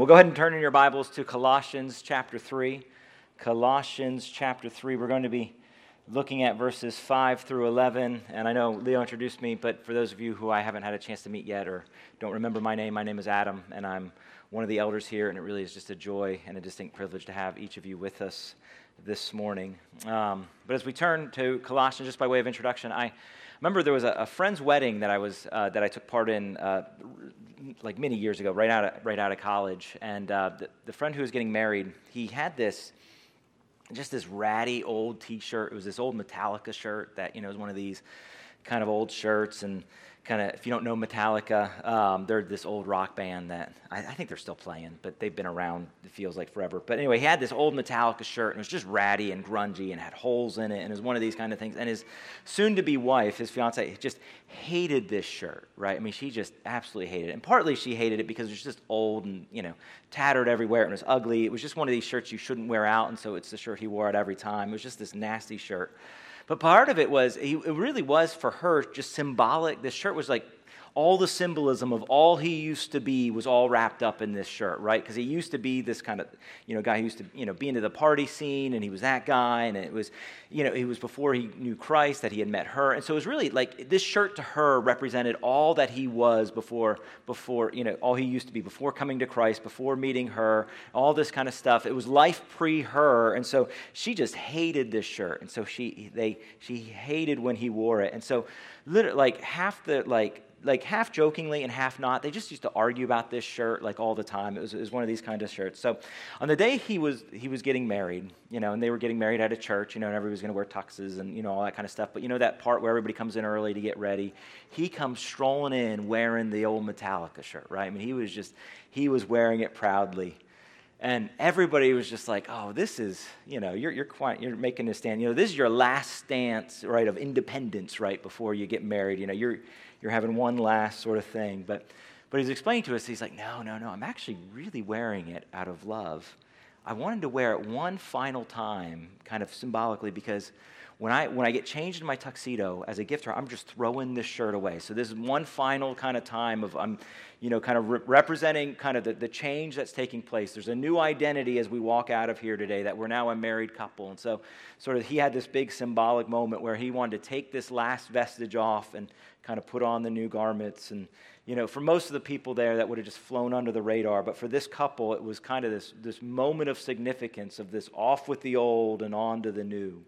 we'll go ahead and turn in your Bibles to Colossians chapter 3. Colossians chapter 3. We're going to be looking at verses 5 through 11. And I know Leo introduced me, but for those of you who I haven't had a chance to meet yet or don't remember my name, my name is Adam, and I'm one of the elders here, and it really is just a joy and a distinct privilege to have each of you with us this morning. Um, but as we turn to Colossians, just by way of introduction, I remember there was a, a friend's wedding that I was uh, that I took part in uh, like many years ago, right out of, right out of college, and uh, the, the friend who was getting married, he had this just this ratty old T-shirt. It was this old Metallica shirt that you know was one of these kind of old shirts, and kind of, if you don't know Metallica, um, they're this old rock band that I, I, think they're still playing, but they've been around, it feels like forever. But anyway, he had this old Metallica shirt, and it was just ratty and grungy and had holes in it, and it was one of these kind of things. And his soon to be wife, his fiance, just hated this shirt, right? I mean, she just absolutely hated it. And partly she hated it because it was just old and, you know, tattered everywhere, and it was ugly. It was just one of these shirts you shouldn't wear out, and so it's the shirt he wore out every time. It was just this nasty shirt. But part of it was, it really was for her just symbolic. This shirt was like all the symbolism of all he used to be was all wrapped up in this shirt, right? Because he used to be this kind of, you know, guy who used to, you know, be into the party scene, and he was that guy, and it was, you know, it was before he knew Christ that he had met her, and so it was really like this shirt to her represented all that he was before, before, you know, all he used to be before coming to Christ, before meeting her, all this kind of stuff. It was life pre her, and so she just hated this shirt, and so she, they, she hated when he wore it, and so, literally, like half the like like half jokingly and half not. They just used to argue about this shirt like all the time. It was, it was one of these kind of shirts. So on the day he was he was getting married, you know, and they were getting married at a church, you know, and everybody was going to wear tuxes and you know all that kind of stuff. But you know that part where everybody comes in early to get ready. He comes strolling in wearing the old Metallica shirt, right? I mean, he was just he was wearing it proudly. And everybody was just like, oh, this is, you know, you're, you're, quite, you're making a stand. You know, this is your last stance, right, of independence, right, before you get married. You know, you're, you're having one last sort of thing. But, but he's explaining to us, he's like, no, no, no, I'm actually really wearing it out of love. I wanted to wear it one final time, kind of symbolically, because when I, when I get changed in my tuxedo as a gift I'm just throwing this shirt away. So this is one final kind of time of I'm, you know, kind of re- representing kind of the, the change that's taking place. There's a new identity as we walk out of here today that we're now a married couple. And so sort of he had this big symbolic moment where he wanted to take this last vestige off and kind of put on the new garments. And, you know, for most of the people there, that would have just flown under the radar. But for this couple, it was kind of this, this moment of significance of this off with the old and on to the new.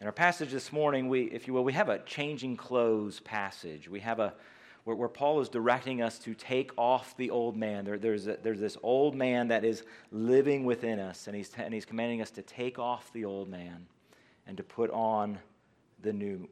In our passage this morning, we, if you will, we have a changing clothes passage. We have a where, where Paul is directing us to take off the old man. There, there's, a, there's this old man that is living within us, and he's, and he's commanding us to take off the old man and to put on the new.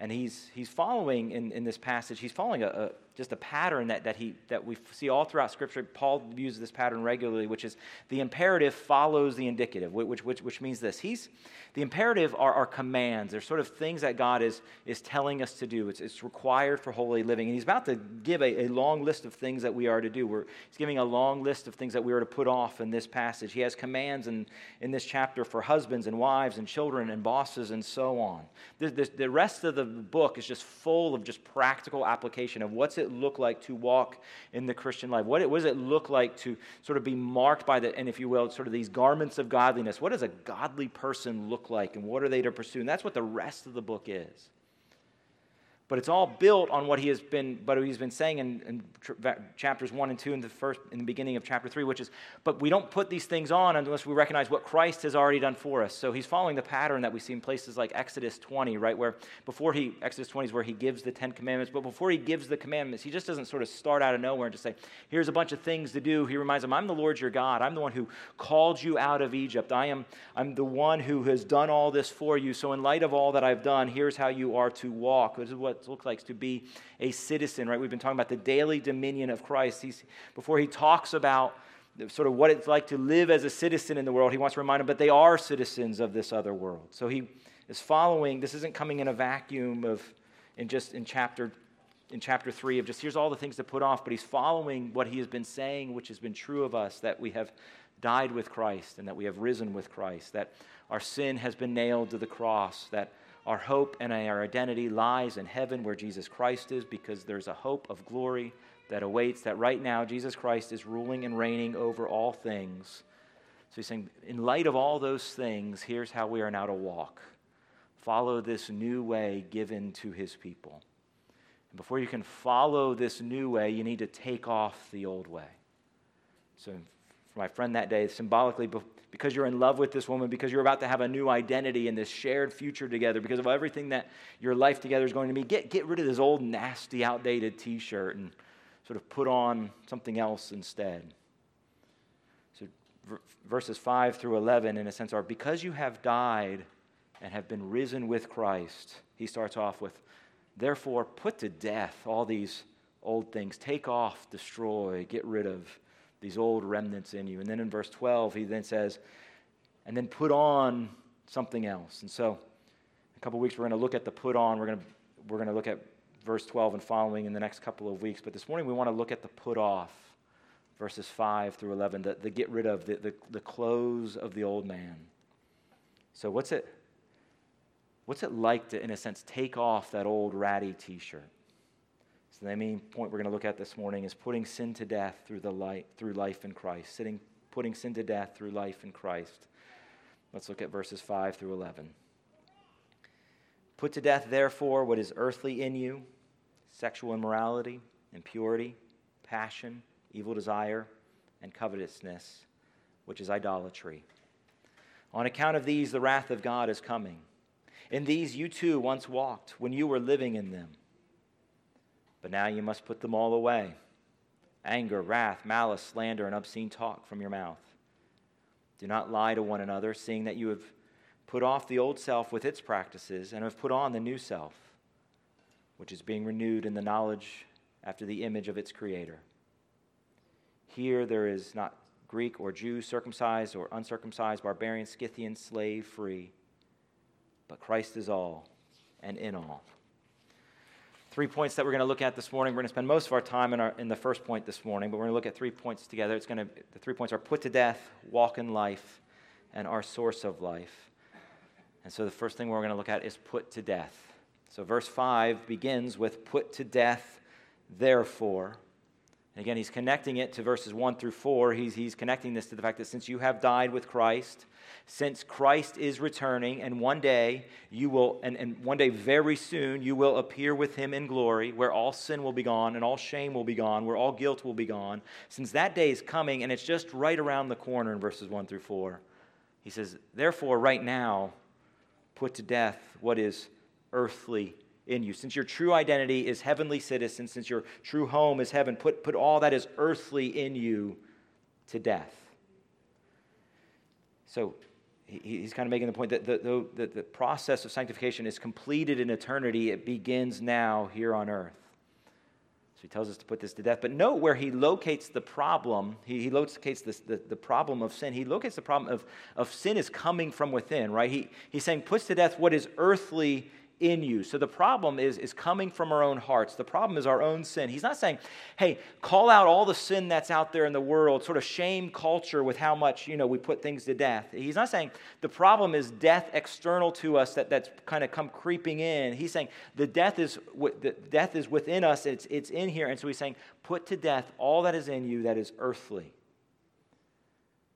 And he's, he's following in, in this passage, he's following a, a just a pattern that, that, he, that we see all throughout Scripture. Paul uses this pattern regularly, which is the imperative follows the indicative, which, which, which means this. He's, the imperative are, are commands. They're sort of things that God is, is telling us to do. It's, it's required for holy living. And he's about to give a, a long list of things that we are to do. We're, he's giving a long list of things that we are to put off in this passage. He has commands in, in this chapter for husbands and wives and children and bosses and so on. The, the, the rest of the book is just full of just practical application of what's it look like to walk in the Christian life. What, what does it look like to sort of be marked by the, and if you will, sort of these garments of godliness? What does a godly person look like and what are they to pursue? And that's what the rest of the book is. But it's all built on what he has been, but he's been saying in, in chapters one and two, in the first, in the beginning of chapter three, which is, but we don't put these things on unless we recognize what Christ has already done for us. So he's following the pattern that we see in places like Exodus 20, right, where before he, Exodus 20 is where he gives the Ten Commandments, but before he gives the commandments, he just doesn't sort of start out of nowhere and just say, here's a bunch of things to do. He reminds them, I'm the Lord your God. I'm the one who called you out of Egypt. I am, I'm the one who has done all this for you. So in light of all that I've done, here's how you are to walk. This is what it looks like to be a citizen, right? We've been talking about the daily dominion of Christ. He's, before he talks about sort of what it's like to live as a citizen in the world, he wants to remind them, but they are citizens of this other world. So he is following, this isn't coming in a vacuum of, in just in chapter in chapter 3 of just here's all the things to put off, but he's following what he has been saying, which has been true of us, that we have died with Christ and that we have risen with Christ, that our sin has been nailed to the cross, that our hope and our identity lies in heaven where Jesus Christ is because there's a hope of glory that awaits, that right now Jesus Christ is ruling and reigning over all things. So he's saying, in light of all those things, here's how we are now to walk. Follow this new way given to his people. And before you can follow this new way, you need to take off the old way. So, for my friend that day, symbolically, because you're in love with this woman, because you're about to have a new identity and this shared future together, because of everything that your life together is going to be, get, get rid of this old, nasty, outdated t shirt and sort of put on something else instead. So, verses 5 through 11, in a sense, are because you have died and have been risen with Christ. He starts off with, therefore, put to death all these old things. Take off, destroy, get rid of these old remnants in you. And then in verse 12, he then says, and then put on something else. And so, a couple weeks, we're going to look at the put on. We're going to, we're going to look at verse 12 and following in the next couple of weeks. But this morning, we want to look at the put off, verses 5 through 11, the, the get rid of, the, the, the clothes of the old man. So, what's it, what's it like to, in a sense, take off that old ratty t shirt? So the main point we're going to look at this morning is putting sin to death through the light through life in Christ. Sitting, putting sin to death through life in Christ. Let's look at verses 5 through 11. Put to death, therefore, what is earthly in you sexual immorality, impurity, passion, evil desire, and covetousness, which is idolatry. On account of these, the wrath of God is coming. In these you too once walked when you were living in them. But now you must put them all away anger, wrath, malice, slander, and obscene talk from your mouth. Do not lie to one another, seeing that you have put off the old self with its practices and have put on the new self, which is being renewed in the knowledge after the image of its creator. Here there is not Greek or Jew, circumcised or uncircumcised, barbarian, Scythian, slave, free, but Christ is all and in all three points that we're going to look at this morning. We're going to spend most of our time in, our, in the first point this morning, but we're going to look at three points together. It's going to, the three points are put to death, walk in life, and our source of life. And so the first thing we're going to look at is put to death. So verse 5 begins with put to death, therefore. And again, he's connecting it to verses 1 through 4. He's, he's connecting this to the fact that since you have died with Christ, since Christ is returning, and one day you will, and, and one day very soon, you will appear with him in glory, where all sin will be gone, and all shame will be gone, where all guilt will be gone. Since that day is coming, and it's just right around the corner in verses 1 through 4, he says, Therefore, right now, put to death what is earthly in you. Since your true identity is heavenly citizen, since your true home is heaven, put, put all that is earthly in you to death. So he's kind of making the point that the, the, the process of sanctification is completed in eternity, it begins now here on earth. So he tells us to put this to death. But note where he locates the problem. He, he locates this, the, the problem of sin. He locates the problem of, of sin is coming from within, right? He, he's saying, puts to death what is earthly in you. So the problem is, is coming from our own hearts. The problem is our own sin. He's not saying, hey, call out all the sin that's out there in the world, sort of shame culture with how much, you know, we put things to death. He's not saying the problem is death external to us that, that's kind of come creeping in. He's saying the death is, the death is within us. It's, it's in here. And so he's saying, put to death all that is in you that is earthly.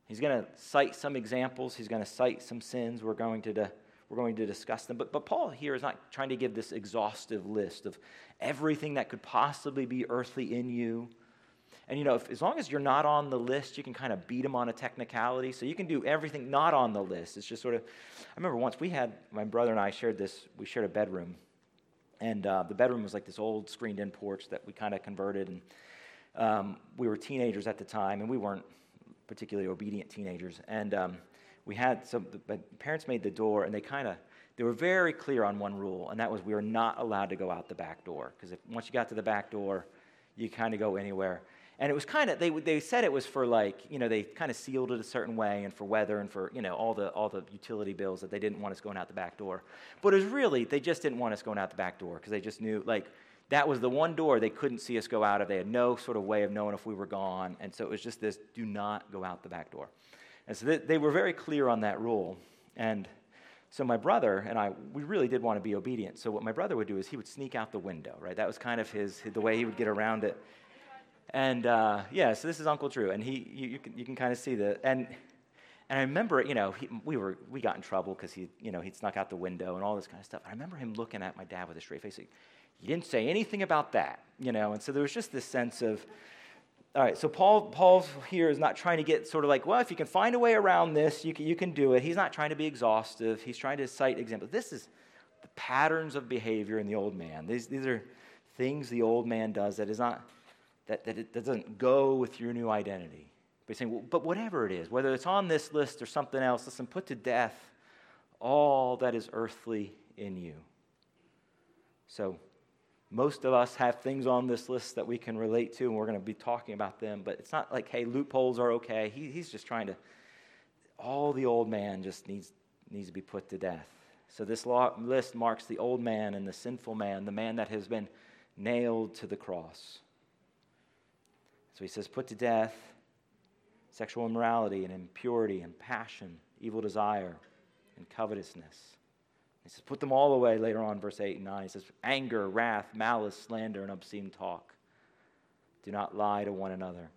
He's going to cite some examples. He's going to cite some sins. We're going to we're going to discuss them. But, but Paul here is not trying to give this exhaustive list of everything that could possibly be earthly in you. And you know, if, as long as you're not on the list, you can kind of beat them on a technicality. So you can do everything not on the list. It's just sort of. I remember once we had my brother and I shared this. We shared a bedroom, and uh, the bedroom was like this old screened-in porch that we kind of converted. And um, we were teenagers at the time, and we weren't particularly obedient teenagers. And um, we had so the parents made the door and they kind of they were very clear on one rule and that was we were not allowed to go out the back door because once you got to the back door you kind of go anywhere. And it was kind of they, they said it was for like you know they kind of sealed it a certain way and for weather and for you know all the all the utility bills that they didn't want us going out the back door. But it was really they just didn't want us going out the back door because they just knew like that was the one door they couldn't see us go out of. They had no sort of way of knowing if we were gone and so it was just this do not go out the back door and so they, they were very clear on that rule. And so my brother and I, we really did want to be obedient. So what my brother would do is he would sneak out the window, right? That was kind of his, the way he would get around it. And uh, yeah, so this is Uncle Drew, and he, you, you can, you can kind of see the, and, and I remember, you know, he, we were, we got in trouble because he, you know, he'd snuck out the window and all this kind of stuff. I remember him looking at my dad with a straight face, like, you didn't say anything about that, you know, and so there was just this sense of, all right, so Paul, Paul here is not trying to get sort of like, well, if you can find a way around this, you can, you can do it. He's not trying to be exhaustive. He's trying to cite examples. This is the patterns of behavior in the old man. These, these are things the old man does that is not, that, that it doesn't go with your new identity. But he's saying, well, but whatever it is, whether it's on this list or something else, listen, put to death all that is earthly in you. So most of us have things on this list that we can relate to, and we're going to be talking about them. But it's not like, hey, loopholes are okay. He, he's just trying to, all the old man just needs, needs to be put to death. So this law, list marks the old man and the sinful man, the man that has been nailed to the cross. So he says, put to death sexual immorality and impurity and passion, evil desire, and covetousness. He says, put them all away later on, verse 8 and 9. He says, anger, wrath, malice, slander, and obscene talk. Do not lie to one another.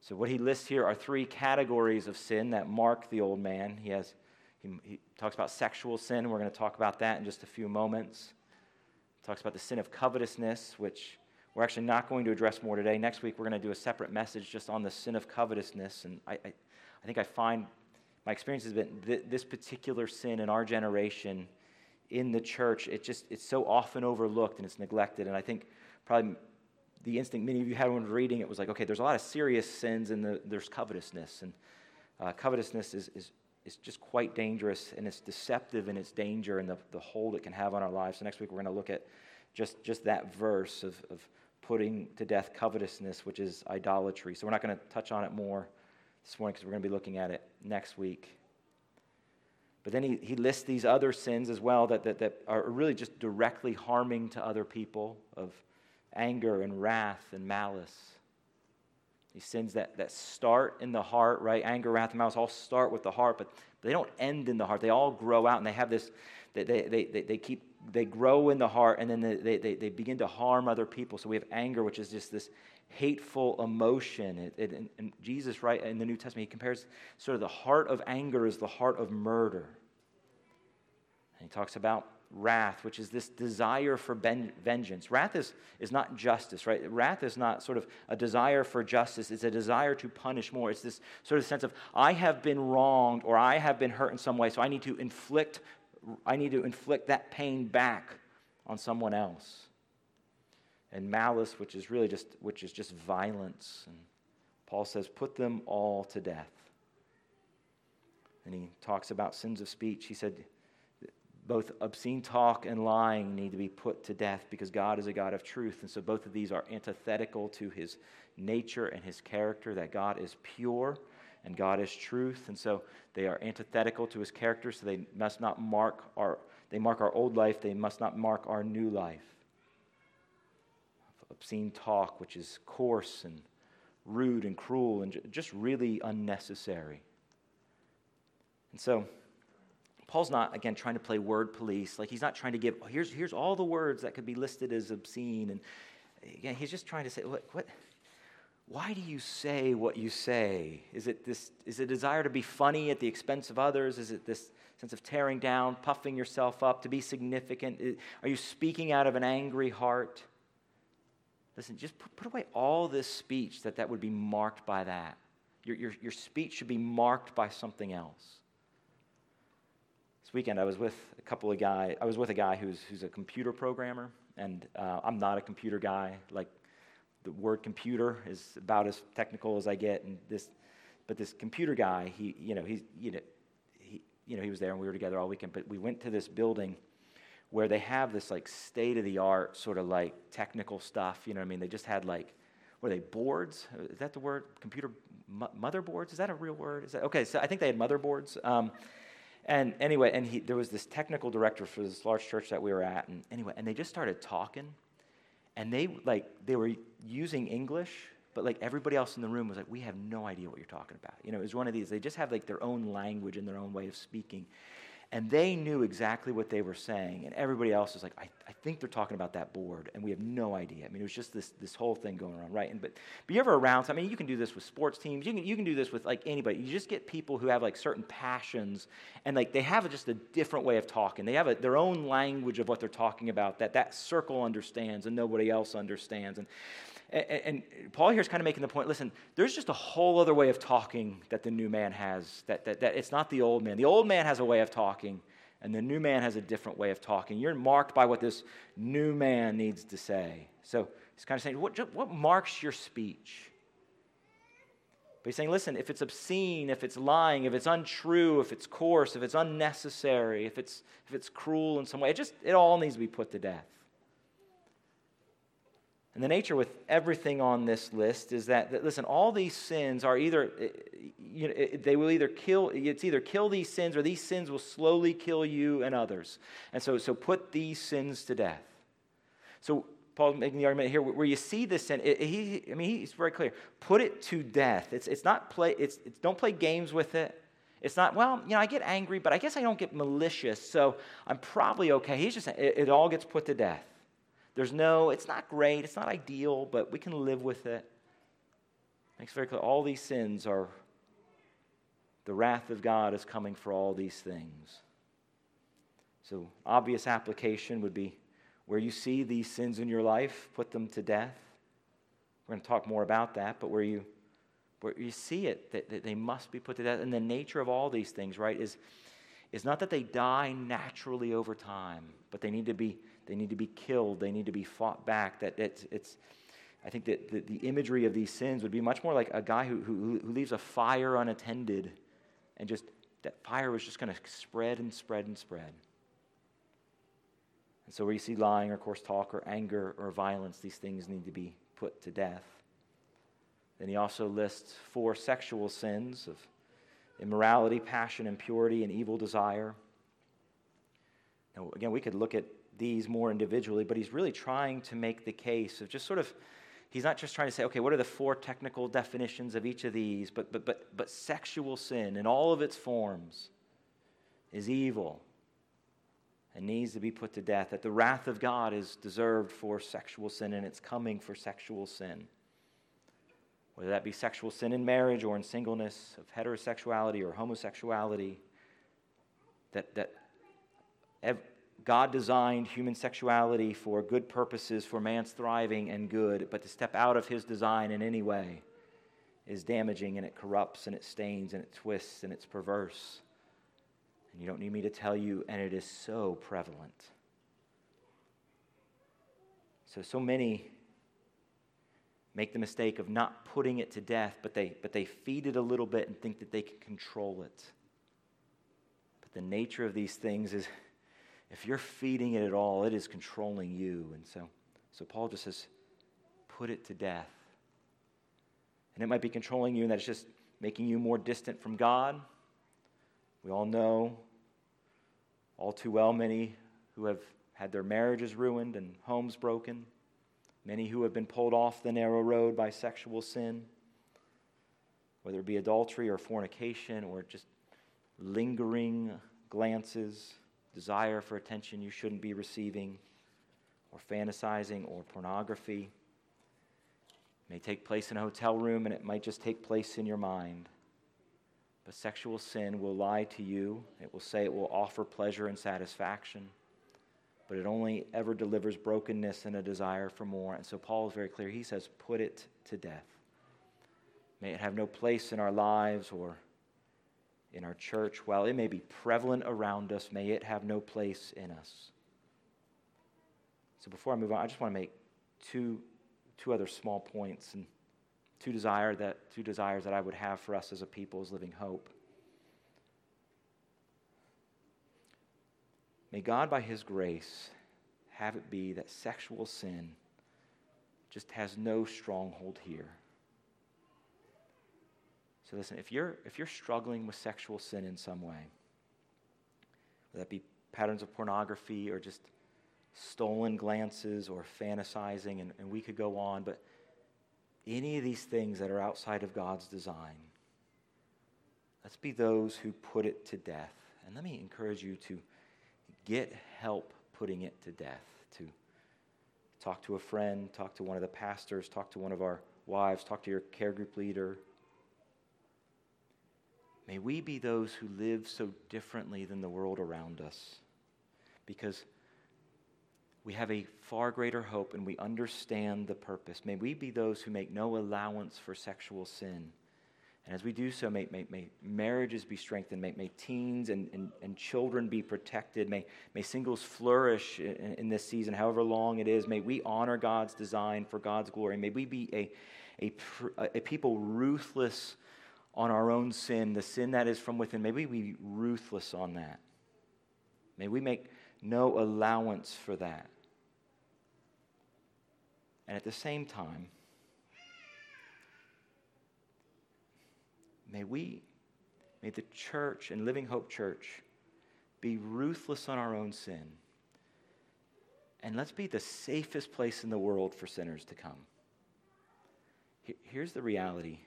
So, what he lists here are three categories of sin that mark the old man. He, has, he, he talks about sexual sin. We're going to talk about that in just a few moments. He talks about the sin of covetousness, which we're actually not going to address more today. Next week, we're going to do a separate message just on the sin of covetousness. And I, I, I think I find my experience has been th- this particular sin in our generation in the church it just it's so often overlooked and it's neglected. And i think probably the instinct many of you had when reading it was like okay there's a lot of serious sins and the, there's covetousness. And uh, covetousness is, is, is just quite dangerous and it's deceptive in its danger and the, the hold it can have on our lives. So next week we're going to look at just, just that verse of, of putting to death covetousness which is idolatry. So we're not going to touch on it more this morning because we're going to be looking at it next week. But then he, he lists these other sins as well that, that, that are really just directly harming to other people of anger and wrath and malice. These sins that, that start in the heart, right? Anger, wrath, and malice all start with the heart, but they don't end in the heart. They all grow out and they have this, they, they, they, they keep, they grow in the heart and then they, they, they begin to harm other people. So we have anger, which is just this hateful emotion. It, it, and, and Jesus, right, in the New Testament, he compares sort of the heart of anger as the heart of murder. And he talks about wrath, which is this desire for ben- vengeance. Wrath is, is not justice, right? Wrath is not sort of a desire for justice, it's a desire to punish more. It's this sort of sense of, I have been wronged or I have been hurt in some way, so I need to inflict, I need to inflict that pain back on someone else and malice, which is really just, which is just violence. And Paul says, put them all to death. And he talks about sins of speech. He said, both obscene talk and lying need to be put to death because God is a God of truth. And so both of these are antithetical to his nature and his character, that God is pure and God is truth. And so they are antithetical to his character, so they must not mark our they mark our old life, they must not mark our new life obscene talk, which is coarse and rude and cruel and just really unnecessary. And so, Paul's not, again, trying to play word police. Like, he's not trying to give, oh, here's, here's all the words that could be listed as obscene. And again, he's just trying to say, what, what, why do you say what you say? Is it this, is it desire to be funny at the expense of others? Is it this sense of tearing down, puffing yourself up, to be significant? Are you speaking out of an angry heart? Listen, just put, put away all this speech that that would be marked by that. Your, your, your speech should be marked by something else. This weekend, I was with a couple of guys. I was with a guy who's, who's a computer programmer, and uh, I'm not a computer guy. Like, the word computer is about as technical as I get, and this, but this computer guy, he, you know, he's, you know, he, you know, he was there, and we were together all weekend. But we went to this building where they have this like state of the art sort of like technical stuff. You know what I mean? They just had like, were they boards? Is that the word? Computer motherboards? Is that a real word? Is that okay? So I think they had motherboards. Um, and anyway, and he, there was this technical director for this large church that we were at, and anyway, and they just started talking, and they like they were using English, but like everybody else in the room was like, we have no idea what you're talking about. You know, it was one of these. They just have like their own language and their own way of speaking, And they knew exactly what they were saying. And everybody else was like, I, I think they're talking about that board. And we have no idea. I mean, it was just this, this whole thing going on, right? And, but, but you're ever around, I mean, you can do this with sports teams. You can, you can do this with like anybody. You just get people who have like certain passions and like they have just a different way of talking. They have a, their own language of what they're talking about that that circle understands and nobody else understands. And, and, and Paul here is kind of making the point listen, there's just a whole other way of talking that the new man has, that, that, that it's not the old man. The old man has a way of talking, and the new man has a different way of talking. You're marked by what this new man needs to say. So he's kind of saying, what, what marks your speech? But he's saying, listen, if it's obscene, if it's lying, if it's untrue, if it's coarse, if it's unnecessary, if it's, if it's cruel in some way, it just, it all needs to be put to death. And the nature with everything on this list is that, that listen, all these sins are either, eh, eh you know, eh, they will either kill, it's either kill these sins or these sins will slowly kill you and others. And so, so put these sins to death. So Paul's making the argument here where you see this sin, it, he, I mean, he's very clear. Put it to death. It's, it's not play, it's, it's, don't play games with it. It's not, well, you know, I get angry, but I guess I don't get malicious, so I'm probably okay. He's just saying it, it all gets put to death. There's no, it's not great, it's not ideal, but we can live with it. Makes very clear all these sins are, the wrath of God is coming for all these things. So, obvious application would be where you see these sins in your life, put them to death. We're going to talk more about that, but where you, where you see it, that, that they must be put to death. And the nature of all these things, right, is, is not that they die naturally over time, but they need to be they need to be killed. They need to be fought back. That it's, it's I think that the, the, imagery of these sins would be much more like a guy who, who, who leaves a fire unattended and just that fire was just going to spread and spread and spread. And so, where you see lying or coarse talk or anger or violence, these things need to be put to death. Then he also lists four sexual sins of immorality, passion, impurity, and evil desire. Now, again, we could look at these more individually, but he's really trying to make the case of just sort of, he's not just trying to say, okay, what are the four technical definitions of each of these, but, but, but, but sexual sin in all of its forms is evil and needs to be put to death, that the wrath of God is deserved for sexual sin and it's coming for sexual sin. Whether that be sexual sin in marriage or in singleness, of heterosexuality or homosexuality, that, that God designed human sexuality for good purposes, for man's thriving and good, but to step out of his design in any way is damaging and it corrupts and it stains and it twists and it's perverse. And you don't need me to tell you, and it is so prevalent. So, so many make the mistake of not putting it to death, but they, but they feed it a little bit and think that they can control it. But the nature of these things is if you're feeding it at all, it is controlling you. And so, so Paul just says, put it to death. And it might be controlling you, and that's just making you more distant from God. We all know all too well many who have had their marriages ruined and homes broken, many who have been pulled off the narrow road by sexual sin, whether it be adultery or fornication or just lingering glances desire for attention you shouldn't be receiving, or fantasizing, or pornography. It may take place in a hotel room and it might just take place in your mind. But sexual sin will lie to you. It will say it will offer pleasure and satisfaction, but it only ever delivers brokenness and a desire for more. And so Paul is very clear. He says, put it to death. May it have no place in our lives or in our church, while it may be prevalent around us, may it have no place in us. So before I move on, I just want to make two, two other small points and two, desire that, two desires that I would have for us as a people as living hope. May God, by His grace, have it be that sexual sin just has no stronghold here. So listen, if you're if you're struggling with sexual sin in some way, whether that be patterns of pornography or just stolen glances or fantasizing, and, and we could go on, but any of these things that are outside of God's design, let's be those who put it to death And let me encourage you to get help putting it to death, to talk to a friend, talk to one of the pastors, talk to one of our wives, talk to your care group leader. May we be those who live so differently than the world around us because we have a far greater hope and we understand the purpose. May we be those who make no allowance for sexual sin. And as we do so, may, may, may marriages be strengthened, may, may teens and, and, and children be protected, may, may singles flourish in, in, this season, however long it is. May we honor God's design for God's glory. May we be a, a, a people ruthless on our own sin, the sin that is from within. May we be ruthless on that. May we make no allowance for that. And at the same time, may we, may the church and Living Hope Church be ruthless on our own sin. And let's be the safest place in the world for sinners to come. Here's the reality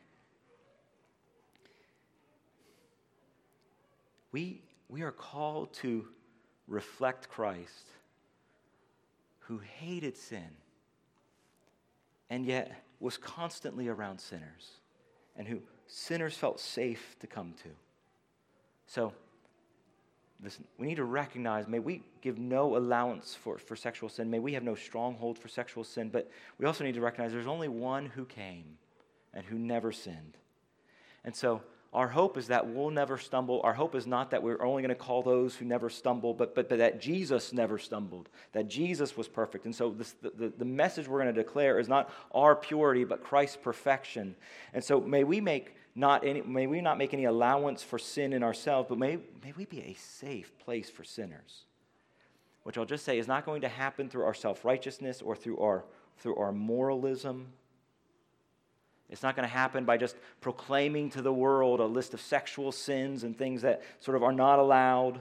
we, we are called to reflect Christ who hated sin and yet was constantly around sinners and who sinners felt safe to come to. So, listen, we need to recognize may we give no allowance for, for sexual sin, may we have no stronghold for sexual sin, but we also need to recognize there's only one who came and who never sinned. And so, our hope is that we'll never stumble. Our hope is not that we're only going to call those who never stumble, but, but, but that Jesus never stumbled, that Jesus was perfect. And so this, the, the message we're going to declare is not our purity, but Christ's perfection. And so may we make not any, may we not make any allowance for sin in ourselves, but may, may we be a safe place for sinners. Which I'll just say is not going to happen through our self righteousness or through our, through our moralism it's not going to happen by just proclaiming to the world a list of sexual sins and things that sort of are not allowed.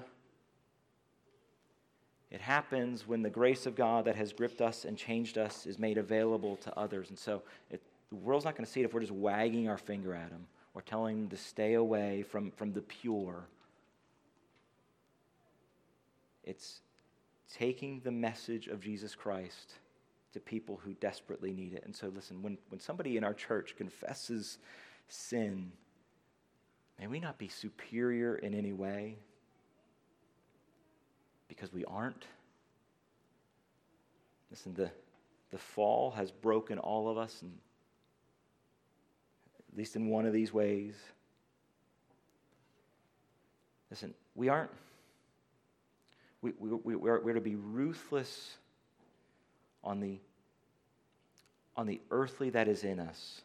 It happens when the grace of God that has gripped us and changed us is made available to others. And so it, the world's not going to see it if we're just wagging our finger at them or telling them to stay away from, from the pure. It's taking the message of Jesus Christ to people who desperately need it. And so, listen, when, when somebody in our church confesses sin, may we not be superior in any way because we aren't. Listen, the, the fall has broken all of us, and at least in one of these ways. Listen, we aren't, we, we, we, we're, we're to be ruthless on the, on the earthly that is in us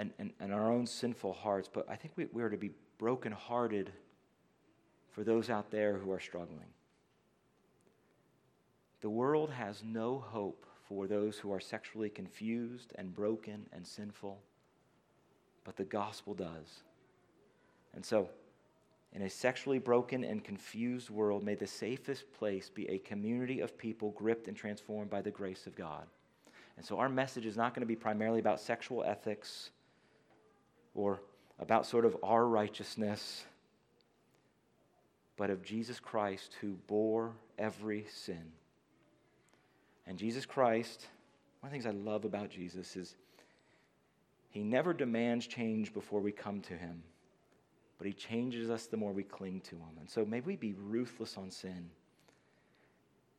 and, and, and our own sinful hearts, but I think we, we are to be brokenhearted for those out there who are struggling. The world has no hope for those who are sexually confused and broken and sinful, but the gospel does. And so, in a sexually broken and confused world, may the safest place be a community of people gripped and transformed by the grace of God. And so, our message is not going to be primarily about sexual ethics or about sort of our righteousness, but of Jesus Christ who bore every sin. And Jesus Christ, one of the things I love about Jesus is he never demands change before we come to him but He changes us the more we cling to Him. And so may we be ruthless on sin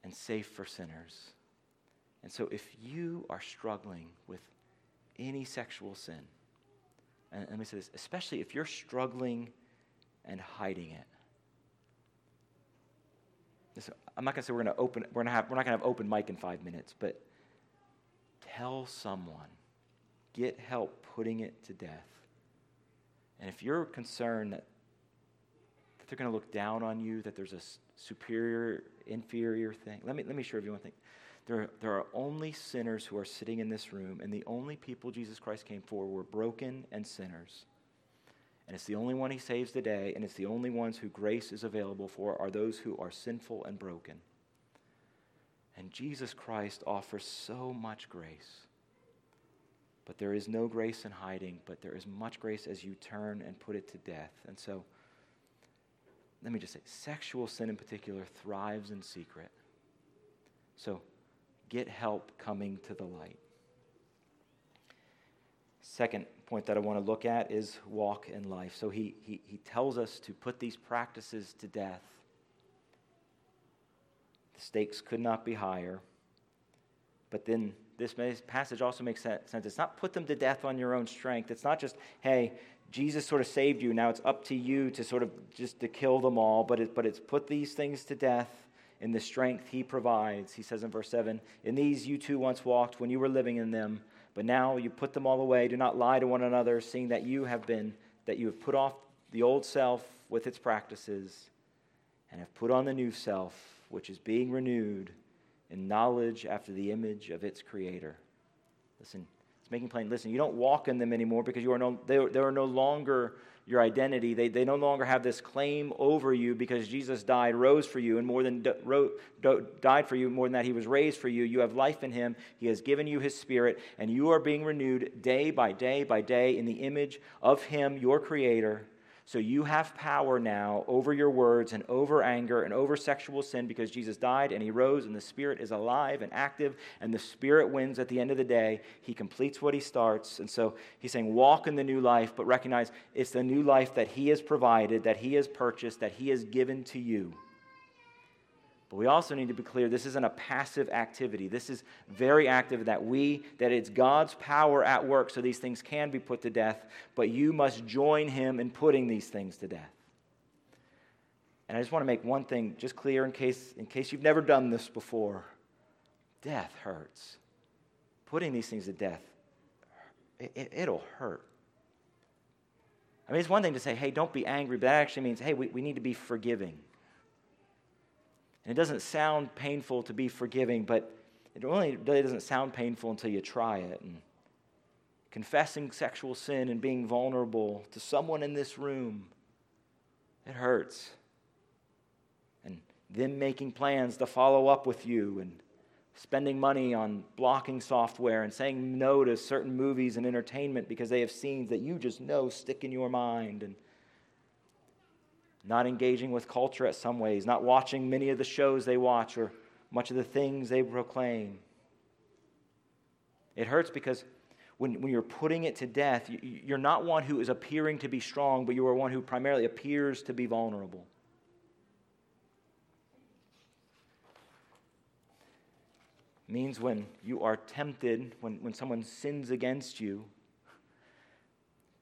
and safe for sinners. And so if you are struggling with any sexual sin, and let me say this, especially if you're struggling and hiding it. I'm not going to say we're going to open, we're, gonna have, we're not going to have open mic in five minutes, but tell someone, get help putting it to death. And if you're concerned that, they're going to look down on you, that there's a superior, inferior thing, let me, let me share with you one thing. There, there are only sinners who are sitting in this room, and the only people Jesus Christ came for were broken and sinners. And it's the only one he saves today, and it's the only ones who grace is available for are those who are sinful and broken. And Jesus Christ offers so much grace. But there is no grace in hiding, but there is much grace as you turn and put it to death. And so let me just say, sexual sin in particular thrives in secret. So get help coming to the light. Second point that I want to look at is walk in life. So he, he, he tells us to put these practices to death. The stakes could not be higher. But then this passage also makes sense. It's not put them to death on your own strength. It's not just, hey, Jesus sort of saved you. Now it's up to you to sort of just to kill them all. But, it, but it's put these things to death in the strength he provides. He says in verse 7 In these you too once walked when you were living in them, but now you put them all away. Do not lie to one another, seeing that you have been, that you have put off the old self with its practices, and have put on the new self, which is being renewed in knowledge after the image of its creator. Listen, it's making plain. Listen, you don't walk in them anymore because you are no, they, they are no longer your identity. They, they no longer have this claim over you because Jesus died, rose for you, and more than do, died for you, more than that, he was raised for you. You have life in him. He has given you his spirit, and you are being renewed day by day by day in the image of him, your creator. So you have power now over your words and over anger and over sexual sin because Jesus died and he rose and the Spirit is alive and active and the Spirit wins at the end of the day. He completes what he starts. And so he's saying, walk in the new life, but recognize it's the new life that he has provided, that he has purchased, that he has given to you. But we also need to be clear this isn't a passive activity. This is very active that we, that it's God's power at work so these things can be put to death, but you must join Him in putting these things to death. And I just want to make one thing just clear in case, in case you've never done this before death hurts. Putting these things to death, it, it'll hurt. I mean, it's one thing to say, hey, don't be angry, but that actually means, hey, we, we need to be forgiving. And it doesn't sound painful to be forgiving, but it really doesn't sound painful until you try it. And confessing sexual sin and being vulnerable to someone in this room, it hurts. And them making plans to follow up with you and spending money on blocking software and saying no to certain movies and entertainment because they have scenes that you just know stick in your mind and not engaging with culture at some ways, not watching many of the shows they watch or much of the things they proclaim. It hurts because when, when you're putting it to death, you're not one who is appearing to be strong, but you are one who primarily appears to be vulnerable. means when you are tempted, when, when someone sins against you,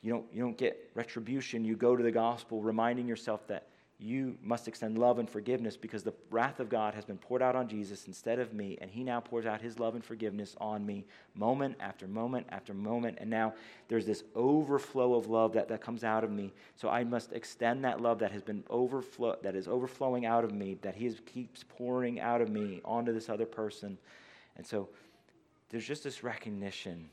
you don't, you don't get retribution. You go to the gospel reminding yourself that you must extend love and forgiveness because the wrath of God has been poured out on Jesus instead of me, and He now pours out His love and forgiveness on me moment after moment after moment. And now there's this overflow of love that, that comes out of me. So I must extend that love that has been overflow that is overflowing out of me, that He is, keeps pouring out of me onto this other person. And so there's just this recognition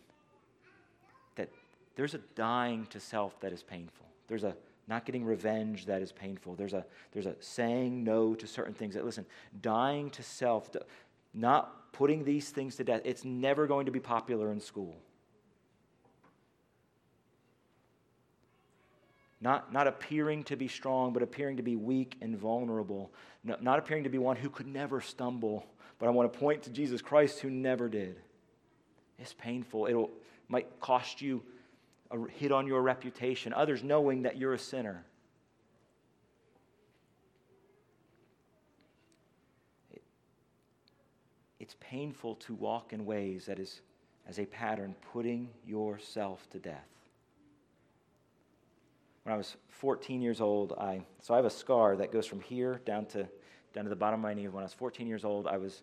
there's a dying to self that is painful. There's a not getting revenge that is painful. There's a, there's a saying no to certain things that, listen, dying to self, not putting these things to death, it's never going to be popular in school. Not, not appearing to be strong, but appearing to be weak and vulnerable. No, not appearing to be one who could never stumble, but I want to point to Jesus Christ who never did. It's painful. It might cost you a hit on your reputation, others knowing that you're a sinner. it's painful to walk in ways that is, as a pattern, putting yourself to death. When I was 14 years old, I so I have a scar that goes from here down to down to the bottom of my knee. When I was 14 years old, I was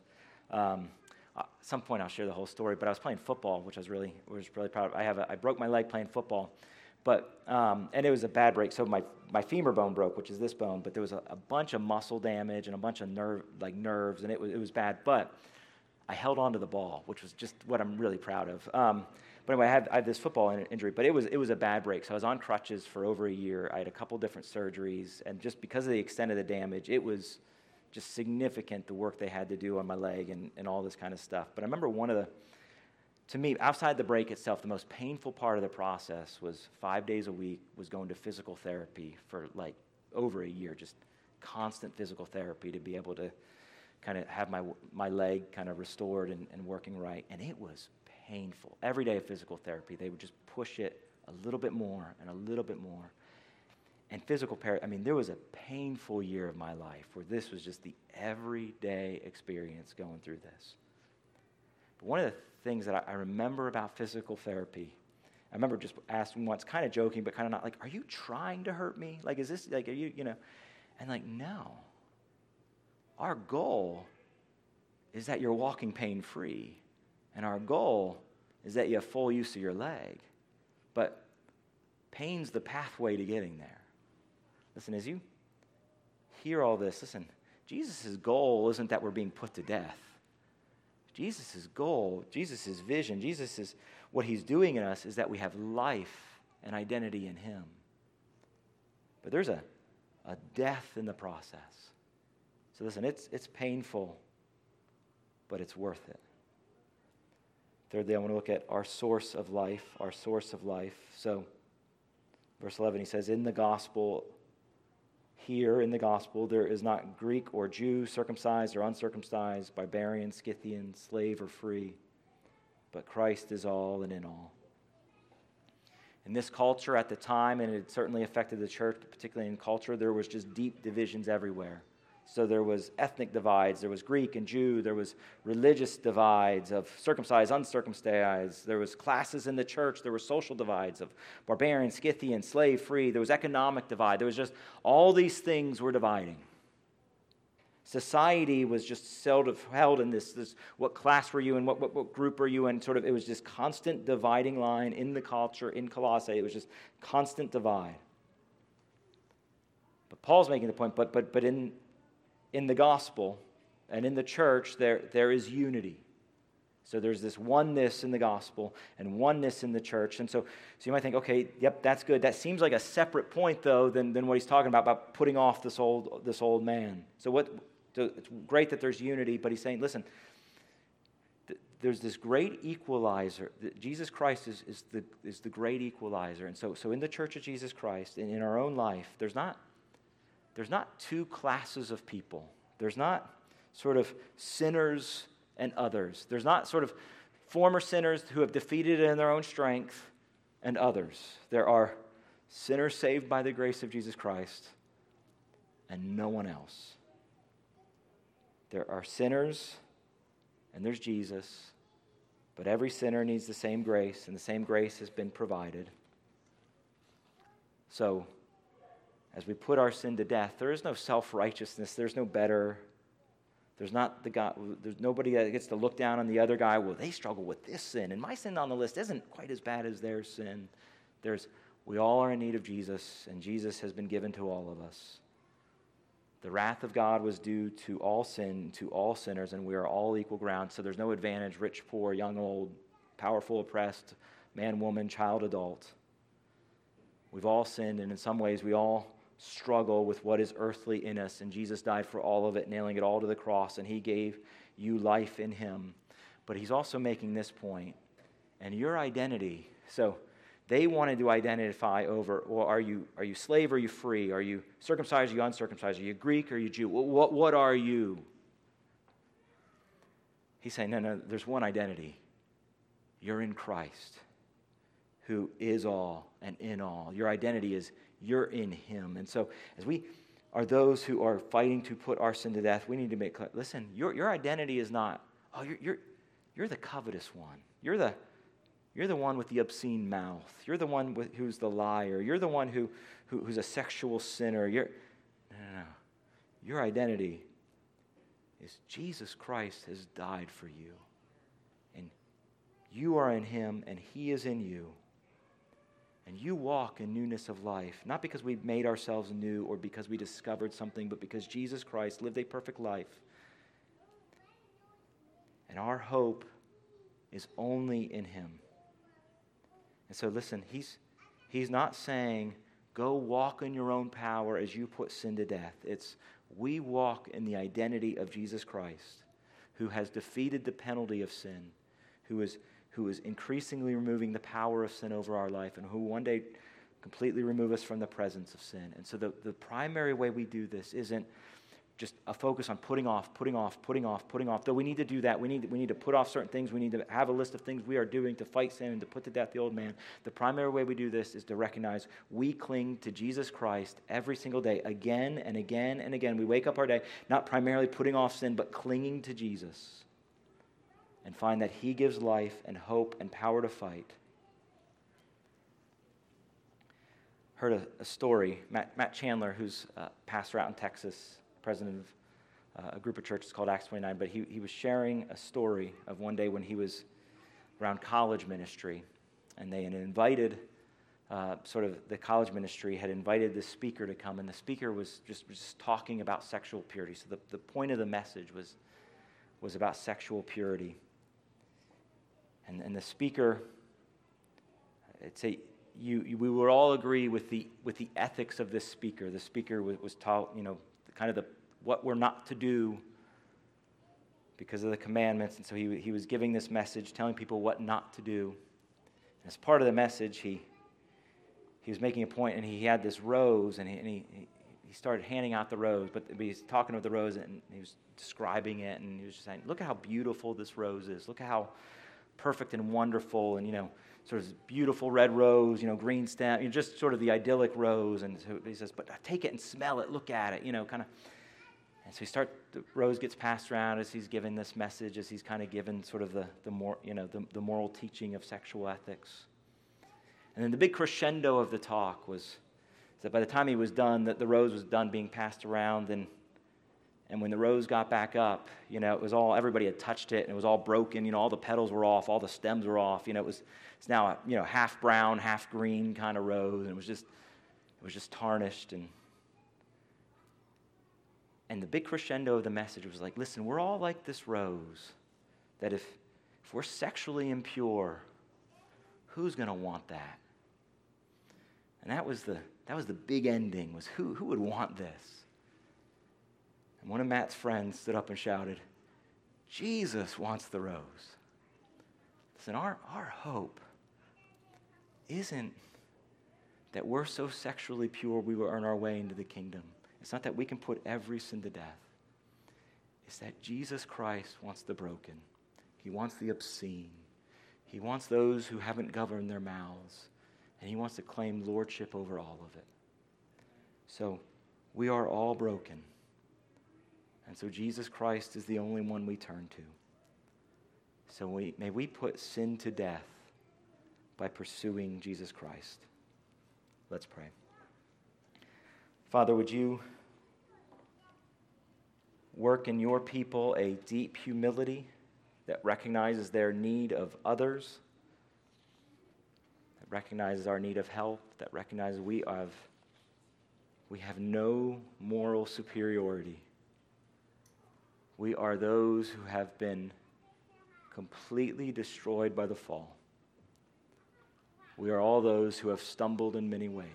um, at some point I'll share the whole story, but I was playing football, which I was really, was really proud of. I, have a, I broke my leg playing football, but, um, and it was a bad break. So my, my femur bone broke, which is this bone, but there was a, a bunch of muscle damage and a bunch of nerve, like nerves, and it was, it was bad. But I held on to the ball, which was just what I'm really proud of. Um, but anyway, I had, I had this football injury, but it was, it was a bad break. So I was on crutches for over a year. I had a couple different surgeries, and just because of the extent of the damage, it was, just significant the work they had to do on my leg and, and all this kind of stuff. But I remember one of the, to me, outside the break itself, the most painful part of the process was five days a week was going to physical therapy for like over a year, just constant physical therapy to be able to kind of have my, my leg kind of restored and, and working right. And it was painful. Every day of physical therapy, they would just push it a little bit more and a little bit more. And physical pain, I mean, there was a painful year of my life where this was just the everyday experience going through this. But one of the things that I, I remember about physical therapy, I remember just asking once, kind of joking, but kind of not like, are you trying to hurt me? Like, is this, like, are you, you know? And like, no. Our goal is that you're walking pain free. And our goal is that you have full use of your leg. But pain's the pathway to getting there. Listen, as you hear all this, listen, Jesus' goal isn't that we're being put to death. Jesus' goal, Jesus' vision, Jesus what he's doing in us is that we have life and identity in him. But there's a, a death in the process. So listen, it's, it's painful, but it's worth it. Thirdly, I want to look at our source of life, our source of life. So, verse 11, he says, In the gospel, here in the gospel, there is not Greek or Jew, circumcised or uncircumcised, barbarian, Scythian, slave or free, but Christ is all and in all. In this culture at the time, and it certainly affected the church, particularly in culture, there was just deep divisions everywhere. So there was ethnic divides, there was Greek and Jew, there was religious divides of circumcised, uncircumcised, there was classes in the church, there were social divides of barbarian, Scythian, slave free, there was economic divide. There was just all these things were dividing. Society was just held in this, this what class were you in, what, what, what group are you in, sort of, it was just constant dividing line in the culture, in Colossae. It was just constant divide. But Paul's making the point, but, but, but in in the gospel and in the church, there, there is unity. So there's this oneness in the gospel and oneness in the church. And so, so you might think, okay, yep, that's good. That seems like a separate point, though, than, than what he's talking about, about putting off this old, this old man. So, what, so it's great that there's unity, but he's saying, listen, th- there's this great equalizer. Jesus Christ is, is, the, is the great equalizer. And so, so in the church of Jesus Christ, and in our own life, there's not there's not two classes of people. There's not sort of sinners and others. There's not sort of former sinners who have defeated it in their own strength and others. There are sinners saved by the grace of Jesus Christ and no one else. There are sinners and there's Jesus, but every sinner needs the same grace, and the same grace has been provided. So, as we put our sin to death, there is no self righteousness. There's no better. There's not the guy, there's nobody that gets to look down on the other guy. Well, they struggle with this sin, and my sin on the list isn't quite as bad as their sin. There's, we all are in need of Jesus, and Jesus has been given to all of us. The wrath of God was due to all sin, to all sinners, and we are all equal ground. So there's no advantage, rich, poor, young, old, powerful, oppressed, man, woman, child, adult. We've all sinned, and in some ways, we all struggle with what is earthly in us. And Jesus died for all of it, nailing it all to the cross, and He gave you life in Him. But He's also making this point, and your identity. So they wanted to identify over well, are you, are you slave or are you free? Are you circumcised or are you uncircumcised? Are you Greek or are you Jew? What, what are you? He's saying, no, no, there's one identity. You're in Christ, who is all and in all. Your identity is you're in him. And so, as we are those who are fighting to put our sin to death, we need to make clear listen, your, your identity is not, oh, you're, you're, you're the covetous one. You're the, you're the one with the obscene mouth. You're the one with, who's the liar. You're the one who, who, who's a sexual sinner. You're, no, no, no. Your identity is Jesus Christ has died for you. And you are in him, and he is in you and you walk in newness of life, not because we made ourselves new or because we discovered something, but because Jesus Christ lived a perfect life. And our hope is only in Him. And so, listen, He's, he's not saying, go walk in your own power as you put sin to death. It's, we walk in the identity of Jesus Christ, who has defeated the penalty of sin, who is who is increasingly removing the power of sin over our life and who one day completely remove us from the presence of sin. And so the, the primary way we do this isn't just a focus on putting off, putting off, putting off, putting off. Though we need to do that. We need, we need to put off certain things. We need to have a list of things we are doing to fight sin and to put to death the old man. The primary way we do this is to recognize we cling to Jesus Christ every single day, again and again and again. We wake up our day not primarily putting off sin, but clinging to Jesus and find that He gives life and hope and power to fight. Heard a, a story. Matt, Matt, Chandler, who's a pastor out in Texas, president of uh, a group of churches called Acts 29, but he, he was sharing a story of one day when he was around college ministry, and they had invited. Uh, sort of the college ministry had invited the speaker to come, and the speaker was just, was just talking about sexual purity. So the, the point of the message was, was about sexual purity. And, and the speaker, I'd say you, you, we would all agree with the, with the ethics of this speaker. The speaker was, was taught, you know, kind of the, what we're not to do because of the commandments. And so he, he was giving this message, telling people what not to do. And as part of the message, he, he was making a point, and he had this rose, and he, and he, he started handing out the rose, but he's talking about the rose, and he was describing it, and he was just saying, look at how beautiful this rose is. Look at how perfect and wonderful and, you know, sort of beautiful red rose, you know, green stem, you know, just sort of the idyllic rose. And so he says, but take it and smell it, look at it, you know, kind of. And so he start, the rose gets passed around as he's giving this message, as he's kind of given sort of the, the more, you know, the, the moral teaching of sexual ethics. And then the big crescendo of the talk was that by the time he was done, that the rose was done being passed around, and and when the rose got back up, you know, it was all, everybody had touched it and it was all broken. You know, all the petals were off, all the stems were off. You know, it was, it's now a, you know, half brown, half green kind of rose. And it was just, it was just tarnished. And, and the big crescendo of the message was like, listen, we're all like this rose that if, if we're sexually impure, who's going to want that? And that was the, that was the big ending was who, who would want this? And one of Matt's friends stood up and shouted, Jesus wants the rose. Listen, our, our hope isn't that we're so sexually pure we will earn our way into the kingdom. It's not that we can put every sin to death. It's that Jesus Christ wants the broken. He wants the obscene. He wants those who haven't governed their mouths. And he wants to claim lordship over all of it. So we are all broken. And so Jesus Christ is the only one we turn to. So we, may we put sin to death by pursuing Jesus Christ. Let's pray. Father, would you work in your people a deep humility that recognizes their need of others, that recognizes our need of help, that recognizes we have, we have no moral superiority we are those who have been completely destroyed by the fall. We are all those who have stumbled in many ways.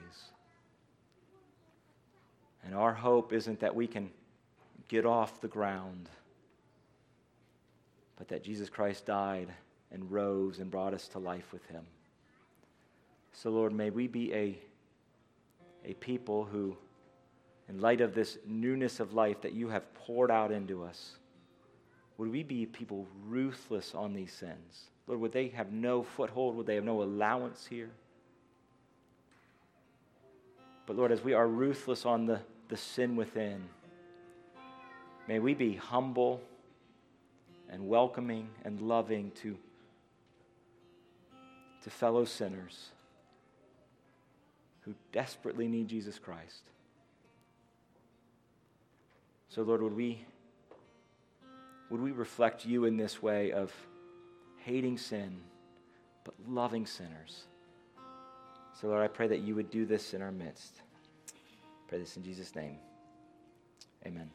And our hope isn't that we can get off the ground, but that Jesus Christ died and rose and brought us to life with him. So, Lord, may we be a, a people who in light of this newness of life that you have poured out into us, would we be people ruthless on these sins? Lord, would they have no foothold? Would they have no allowance here? But Lord, as we are ruthless on the, the sin within, may we be humble and welcoming and loving to, to fellow sinners who desperately need Jesus Christ. So, Lord, would we, would we reflect you in this way of hating sin, but loving sinners? So, Lord, I pray that you would do this in our midst. Pray this in Jesus' name. Amen.